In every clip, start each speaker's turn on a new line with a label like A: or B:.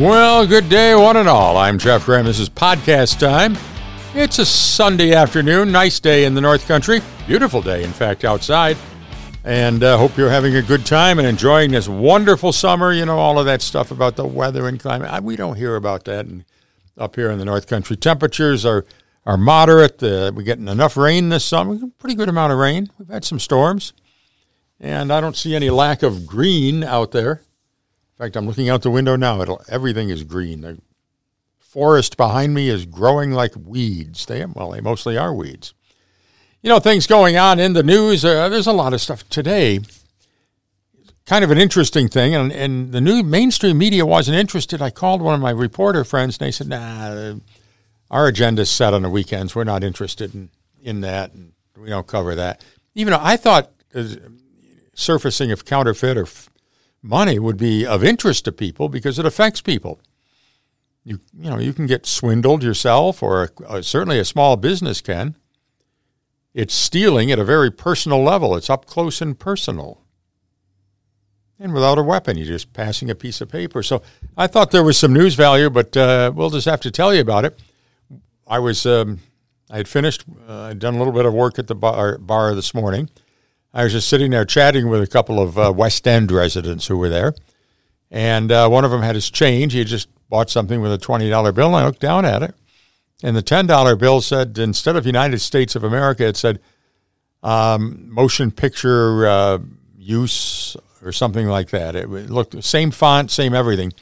A: Well, good day, one and all. I'm Jeff Graham. This is podcast time. It's a Sunday afternoon, nice day in the North Country. Beautiful day, in fact, outside. And uh, hope you're having a good time and enjoying this wonderful summer. You know, all of that stuff about the weather and climate. I, we don't hear about that in, up here in the North Country. Temperatures are, are moderate. Uh, we're getting enough rain this summer, pretty good amount of rain. We've had some storms. And I don't see any lack of green out there. In fact, I'm looking out the window now. It'll, everything is green. The forest behind me is growing like weeds. They well, they mostly are weeds. You know, things going on in the news. Uh, there's a lot of stuff today. Kind of an interesting thing, and, and the new mainstream media wasn't interested. I called one of my reporter friends, and they said, "Nah, our agenda's set on the weekends. We're not interested in in that, and we don't cover that." Even though I thought uh, surfacing of counterfeit or money would be of interest to people because it affects people. You you know you can get swindled yourself, or uh, certainly a small business can. It's stealing at a very personal level. It's up close and personal, and without a weapon. You're just passing a piece of paper. So I thought there was some news value, but uh, we'll just have to tell you about it. I was um, I had finished. Uh, I'd done a little bit of work at the bar, bar this morning I was just sitting there chatting with a couple of uh, West End residents who were there, and uh, one of them had his change. He had just bought something with a twenty dollar bill, and I looked down at it, and the ten dollar bill said instead of United States of America, it said um, motion picture uh, use or something like that. It looked the same font, same everything,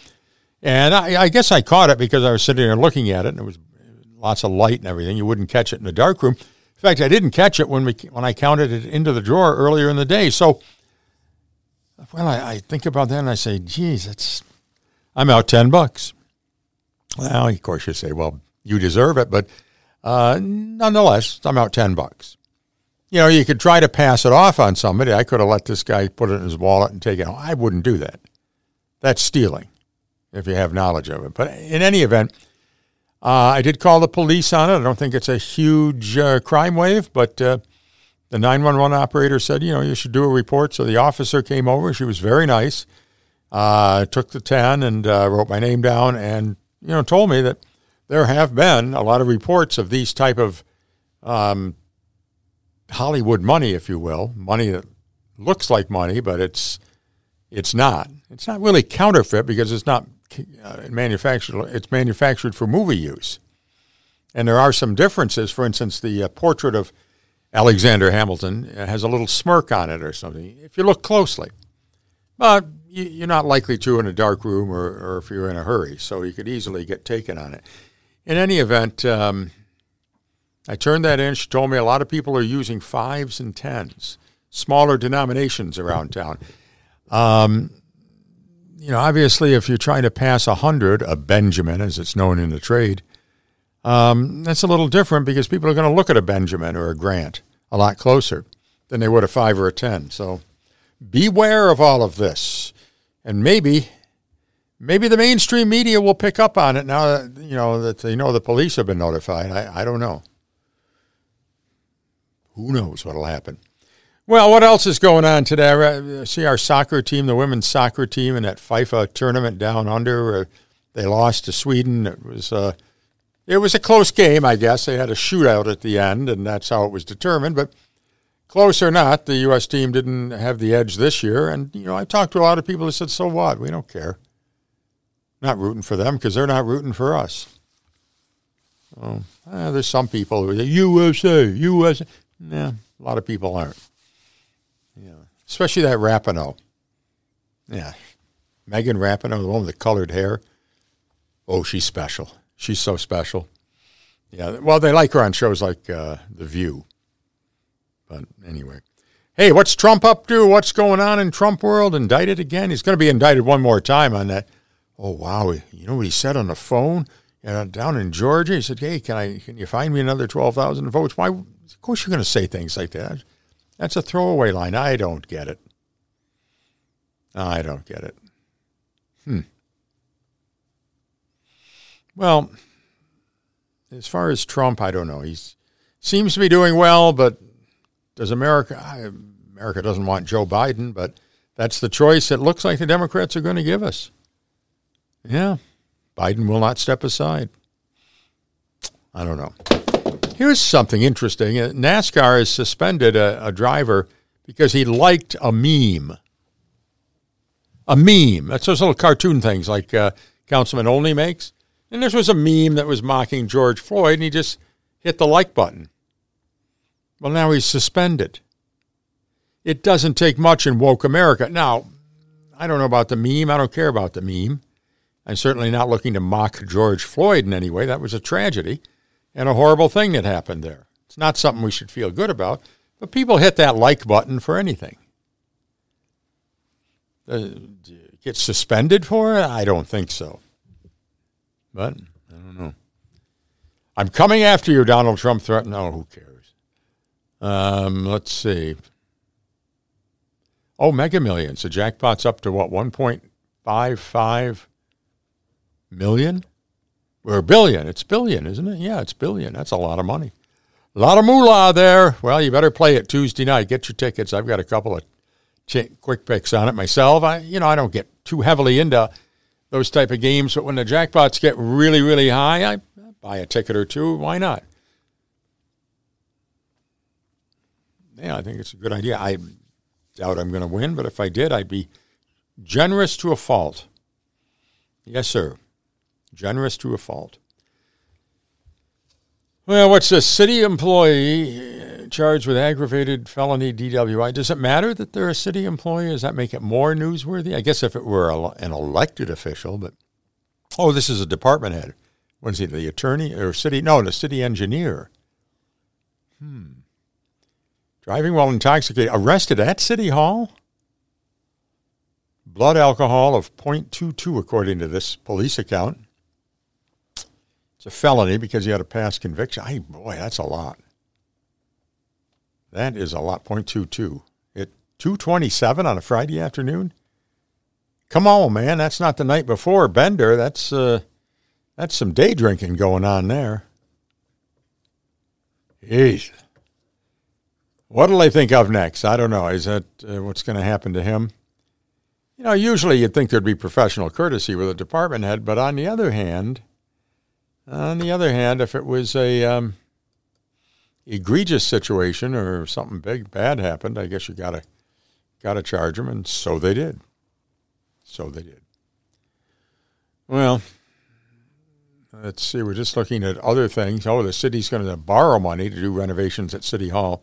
A: and I, I guess I caught it because I was sitting there looking at it, and there was lots of light and everything. You wouldn't catch it in a dark room. In fact, I didn't catch it when we when I counted it into the drawer earlier in the day. So, well, I, I think about that and I say, geez, I'm out ten bucks. Well, of course, you say, well, you deserve it, but uh, nonetheless, I'm out ten bucks. You know, you could try to pass it off on somebody. I could have let this guy put it in his wallet and take it. I wouldn't do that. That's stealing, if you have knowledge of it. But in any event uh, I did call the police on it. I don't think it's a huge uh, crime wave, but uh, the 911 operator said, you know, you should do a report. So the officer came over. She was very nice. Uh, took the 10 and uh, wrote my name down and, you know, told me that there have been a lot of reports of these type of um, Hollywood money, if you will, money that looks like money, but it's it's not. It's not really counterfeit because it's not uh, manufactured. It's manufactured for movie use, and there are some differences. For instance, the uh, portrait of Alexander Hamilton has a little smirk on it or something. If you look closely, but you, are not likely to in a dark room or, or, if you're in a hurry. So you could easily get taken on it. In any event, um, I turned that in. She told me a lot of people are using fives and tens, smaller denominations around town. Um, you know, obviously, if you're trying to pass a hundred, a Benjamin, as it's known in the trade, um, that's a little different because people are going to look at a Benjamin or a Grant a lot closer than they would a five or a ten. So, beware of all of this, and maybe, maybe the mainstream media will pick up on it now that you know that they know the police have been notified. I, I don't know. Who knows what'll happen? Well, what else is going on today? I see our soccer team, the women's soccer team, in that FIFA tournament down under. they lost to Sweden. It was uh, it was a close game, I guess. They had a shootout at the end, and that's how it was determined. But close or not, the U.S. team didn't have the edge this year. And you know, I talked to a lot of people who said, "So what? We don't care. Not rooting for them because they're not rooting for us." Well, eh, there's some people who say USA, USA. Yeah, a lot of people aren't especially that Rapinoe. Yeah, Megan Rapinoe, the one with the colored hair. Oh, she's special. She's so special. Yeah, well, they like her on shows like uh, The View. But anyway, hey, what's Trump up to? What's going on in Trump world? Indicted again? He's going to be indicted one more time on that. Oh wow, you know what he said on the phone uh, down in Georgia? He said, "Hey, can I? Can you find me another twelve thousand votes?" Why? Of course, you're going to say things like that. That's a throwaway line. I don't get it. I don't get it. Hmm. Well, as far as Trump, I don't know. He seems to be doing well, but does America? America doesn't want Joe Biden, but that's the choice it looks like the Democrats are going to give us. Yeah, Biden will not step aside. I don't know. Here's something interesting. Uh, NASCAR has suspended a, a driver because he liked a meme. A meme. That's those little cartoon things like uh, Councilman Olney makes. And this was a meme that was mocking George Floyd, and he just hit the like button. Well, now he's suspended. It doesn't take much in woke America. Now, I don't know about the meme. I don't care about the meme. I'm certainly not looking to mock George Floyd in any way. That was a tragedy and a horrible thing that happened there. It's not something we should feel good about, but people hit that like button for anything. Uh, get suspended for it? I don't think so. But I don't know. I'm coming after you, Donald Trump threatened. No, who cares? Um, let's see. Oh, Mega Millions. The jackpot's up to what, 1.55 million? Or billion. It's billion, isn't it? Yeah, it's billion. That's a lot of money. A lot of moolah there. Well, you better play it Tuesday night. Get your tickets. I've got a couple of ch- quick picks on it myself. I, you know, I don't get too heavily into those type of games, but when the jackpots get really, really high, I buy a ticket or two. Why not? Yeah, I think it's a good idea. I doubt I'm going to win, but if I did, I'd be generous to a fault. Yes, sir. Generous to a fault. Well, what's a city employee charged with aggravated felony DWI? Does it matter that they're a city employee? Does that make it more newsworthy? I guess if it were a, an elected official, but oh, this is a department head. What is he, the attorney or city? No, the city engineer. Hmm. Driving while intoxicated, arrested at City Hall. Blood alcohol of 0.22, according to this police account. It's a felony because he had a past conviction. Ay, boy, that's a lot. That is a lot. 0.22. At 227 on a Friday afternoon? Come on, man. That's not the night before Bender. That's uh, that's some day drinking going on there. Jeez. What'll they think of next? I don't know. Is that uh, what's going to happen to him? You know, usually you'd think there'd be professional courtesy with a department head, but on the other hand, on the other hand, if it was a um, egregious situation or something big bad happened, I guess you gotta gotta charge them, and so they did. So they did. Well, let's see. We're just looking at other things. Oh, the city's going to borrow money to do renovations at City Hall.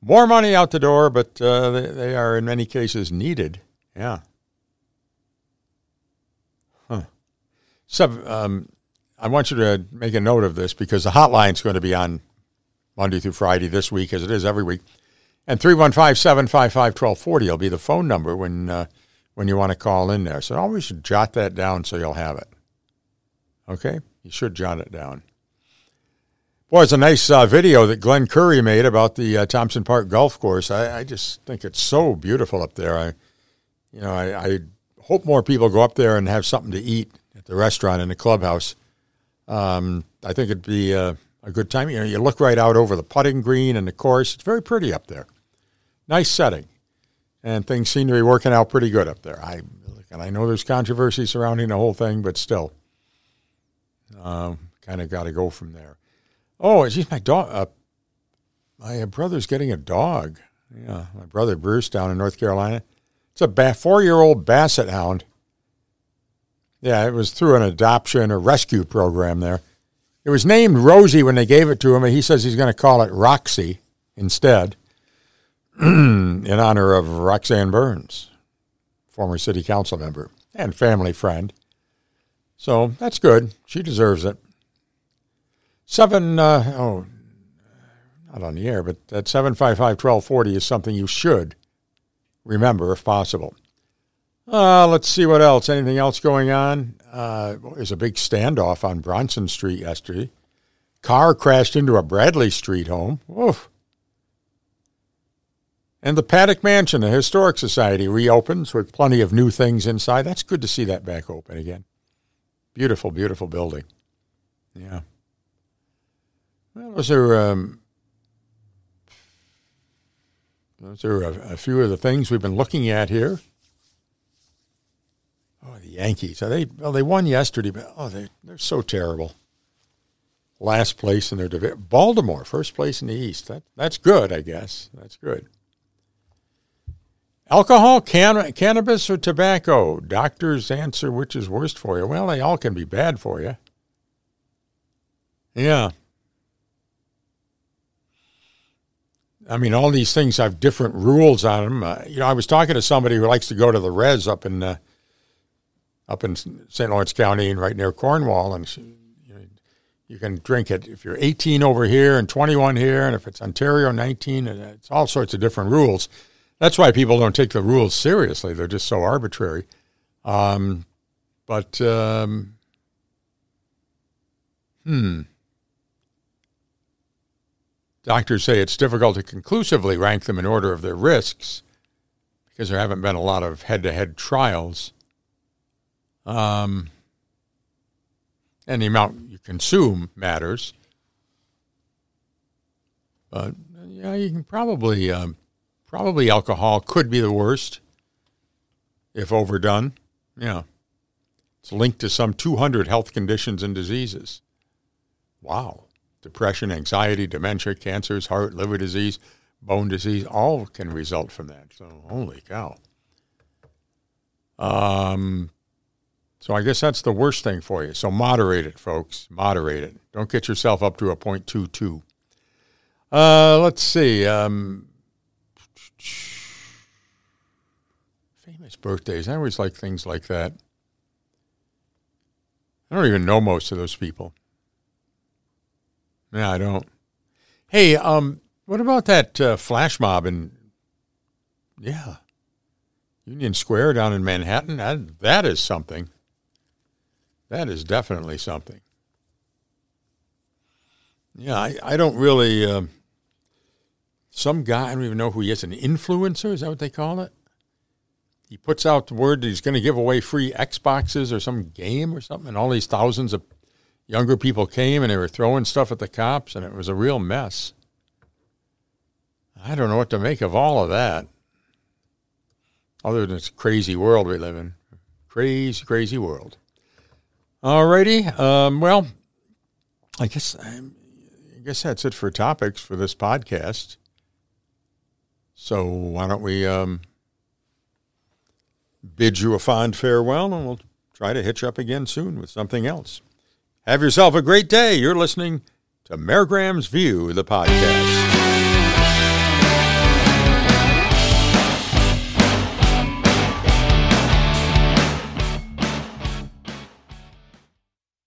A: More money out the door, but uh, they, they are in many cases needed. Yeah. Huh. So, um, I want you to make a note of this because the hotline is going to be on Monday through Friday this week, as it is every week. And 315 755 1240 will be the phone number when, uh, when you want to call in there. So always jot that down so you'll have it. Okay? You should jot it down. Boy, it's a nice uh, video that Glenn Curry made about the uh, Thompson Park Golf Course. I, I, just think it's so beautiful up there. I, you know, I, I hope more people go up there and have something to eat at the restaurant in the clubhouse. Um, I think it'd be a, a, good time. You know, you look right out over the putting green and the course. It's very pretty up there. Nice setting, and things seem to be working out pretty good up there. I and I know there's controversy surrounding the whole thing, but still, um, kind of got to go from there. Oh, geez, my dog. Uh, my brother's getting a dog. Yeah, my brother Bruce down in North Carolina. It's a ba- four-year-old basset hound. Yeah, it was through an adoption or rescue program there. It was named Rosie when they gave it to him, and he says he's going to call it Roxy instead, in honor of Roxanne Burns, former city council member and family friend. So that's good. She deserves it. Seven, uh, oh, not on the air, but that 755 1240 is something you should remember if possible. Uh, let's see what else. Anything else going on? Uh, there's a big standoff on Bronson Street yesterday. Car crashed into a Bradley Street home. Oof. And the Paddock Mansion, the Historic Society, reopens with plenty of new things inside. That's good to see that back open again. Beautiful, beautiful building. Yeah. Well, those are um, those are a, a few of the things we've been looking at here. Yankees. They well, they won yesterday, but oh, they they're so terrible. Last place in their division. Baltimore, first place in the East. That that's good, I guess. That's good. Alcohol, can- cannabis, or tobacco? Doctors answer which is worst for you. Well, they all can be bad for you. Yeah. I mean, all these things have different rules on them. Uh, you know, I was talking to somebody who likes to go to the res up in uh, up in St. Lawrence County and right near Cornwall, and you, can drink it if you're 18 over here and 21 here, and if it's Ontario 19, and it's all sorts of different rules. That's why people don't take the rules seriously. They're just so arbitrary. Um, but, um, hmm. Doctors say it's difficult to conclusively rank them in order of their risks because there haven't been a lot of head to head trials. Um, and the amount you consume matters. But yeah, you can probably um, Probably alcohol could be the worst if overdone. Yeah. It's linked to some 200 health conditions and diseases. Wow. Depression, anxiety, dementia, cancers, heart, liver disease, bone disease, all can result from that. So, holy cow. Um, so I guess that's the worst thing for you. So moderate it, folks. Moderate it. Don't get yourself up to a 0.22. Uh, let's see. Um, Famous birthdays. I always like things like that. I don't even know most of those people. Yeah, I don't. Hey, um, what about that uh, flash mob in, yeah, Union Square down in Manhattan? That, that is something. That is definitely something. Yeah, I, I don't really. Uh, some guy, I don't even know who he is, an influencer, is that what they call it? He puts out the word that he's going to give away free Xboxes or some game or something, and all these thousands of younger people came and they were throwing stuff at the cops, and it was a real mess. I don't know what to make of all of that, other than this crazy world we live in. Crazy, crazy world. All righty. Um, well, I guess I guess that's it for topics for this podcast. So why don't we um, bid you a fond farewell and we'll try to hitch up again soon with something else. Have yourself a great day. You're listening to Mayor Graham's View, the podcast.